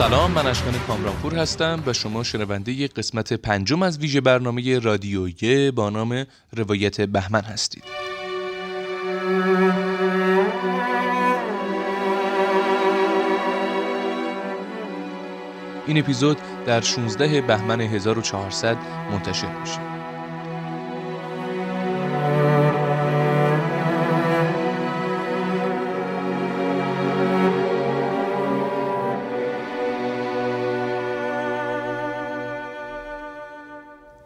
سلام من اشکان کامرانپور هستم و شما شنونده قسمت پنجم از ویژه برنامه رادیویی با نام روایت بهمن هستید. این اپیزود در 16 بهمن 1400 منتشر میشه.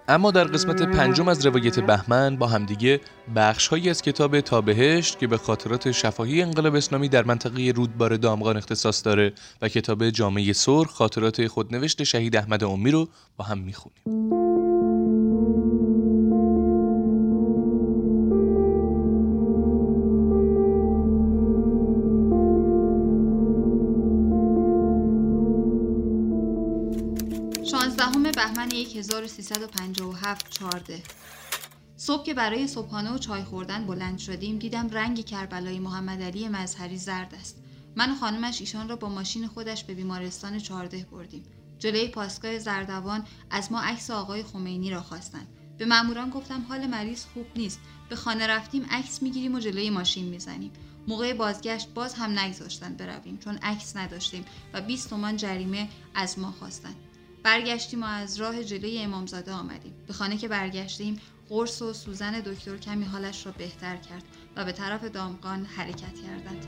اما در قسمت پنجم از روایت بهمن با همدیگه بخش هایی از کتاب تابهشت که به خاطرات شفاهی انقلاب اسلامی در منطقه رودبار دامغان اختصاص داره و کتاب جامعه سرخ خاطرات خودنوشت شهید احمد امی رو با هم می‌خونیم. 16 بهمن 1357 14 صبح که برای صبحانه و چای خوردن بلند شدیم دیدم رنگ کربلای محمد علی مظهری زرد است. من و خانمش ایشان را با ماشین خودش به بیمارستان چارده بردیم. جلوی پاسگاه زردوان از ما عکس آقای خمینی را خواستند. به ماموران گفتم حال مریض خوب نیست. به خانه رفتیم عکس می‌گیریم و جلوی ماشین می‌زنیم. موقع بازگشت باز هم نگذاشتن برویم چون عکس نداشتیم و 20 تومان جریمه از ما خواستند. برگشتیم و از راه جلوی امامزاده آمدیم. به خانه که برگشتیم قرص و سوزن دکتر کمی حالش را بهتر کرد و به طرف دامغان حرکت کردند.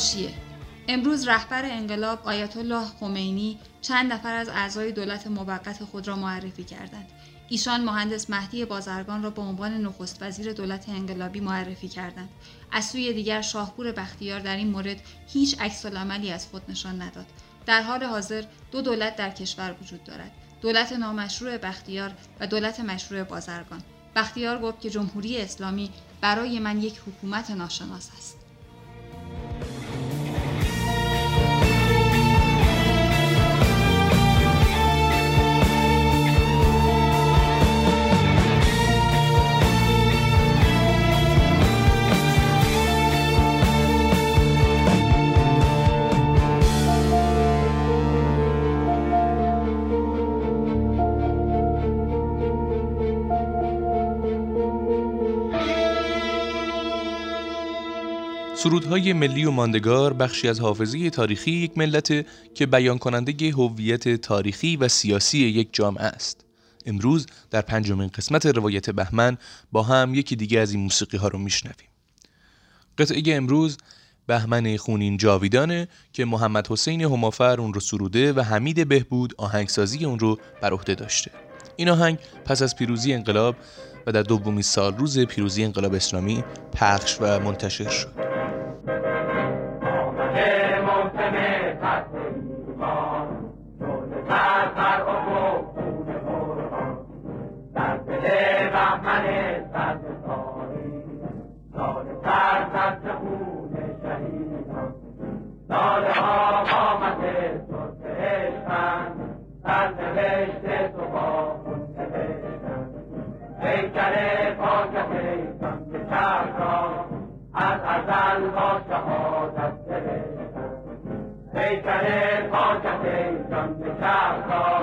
حاشیه امروز رهبر انقلاب آیت الله خمینی چند نفر از اعضای دولت موقت خود را معرفی کردند. ایشان مهندس مهدی بازرگان را به عنوان نخست وزیر دولت انقلابی معرفی کردند. از سوی دیگر شاهپور بختیار در این مورد هیچ عکس عملی از خود نشان نداد. در حال حاضر دو دولت در کشور وجود دارد. دولت نامشروع بختیار و دولت مشروع بازرگان. بختیار گفت که جمهوری اسلامی برای من یک حکومت ناشناس است. سرودهای ملی و ماندگار بخشی از حافظه تاریخی یک ملت که بیان کننده هویت تاریخی و سیاسی یک جامعه است. امروز در پنجمین قسمت روایت بهمن با هم یکی دیگه از این موسیقی ها رو میشنویم. قطعه امروز بهمن خونین جاویدانه که محمد حسین همافر اون رو سروده و حمید بهبود آهنگسازی اون رو بر عهده داشته. این آهنگ پس از پیروزی انقلاب و در دومین سال روز پیروزی انقلاب اسلامی پخش و منتشر شد. راه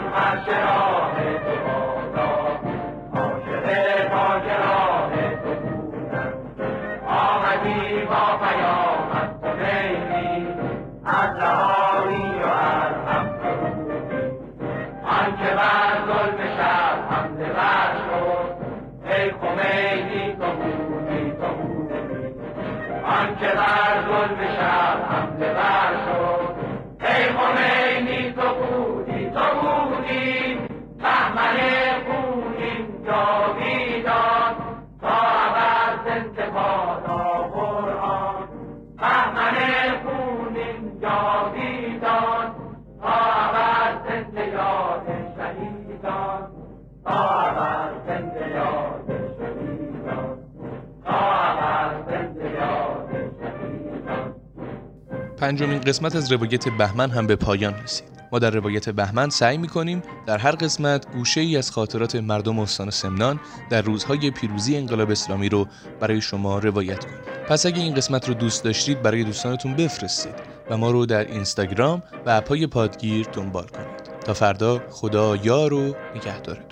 Hashem. پنجمین قسمت از روایت بهمن هم به پایان رسید. ما در روایت بهمن سعی می کنیم در هر قسمت گوشه ای از خاطرات مردم استان سمنان در روزهای پیروزی انقلاب اسلامی رو برای شما روایت کنیم. پس اگه این قسمت رو دوست داشتید برای دوستانتون بفرستید و ما رو در اینستاگرام و اپای پادگیر دنبال کنید. تا فردا خدا یار و نگهدارتون.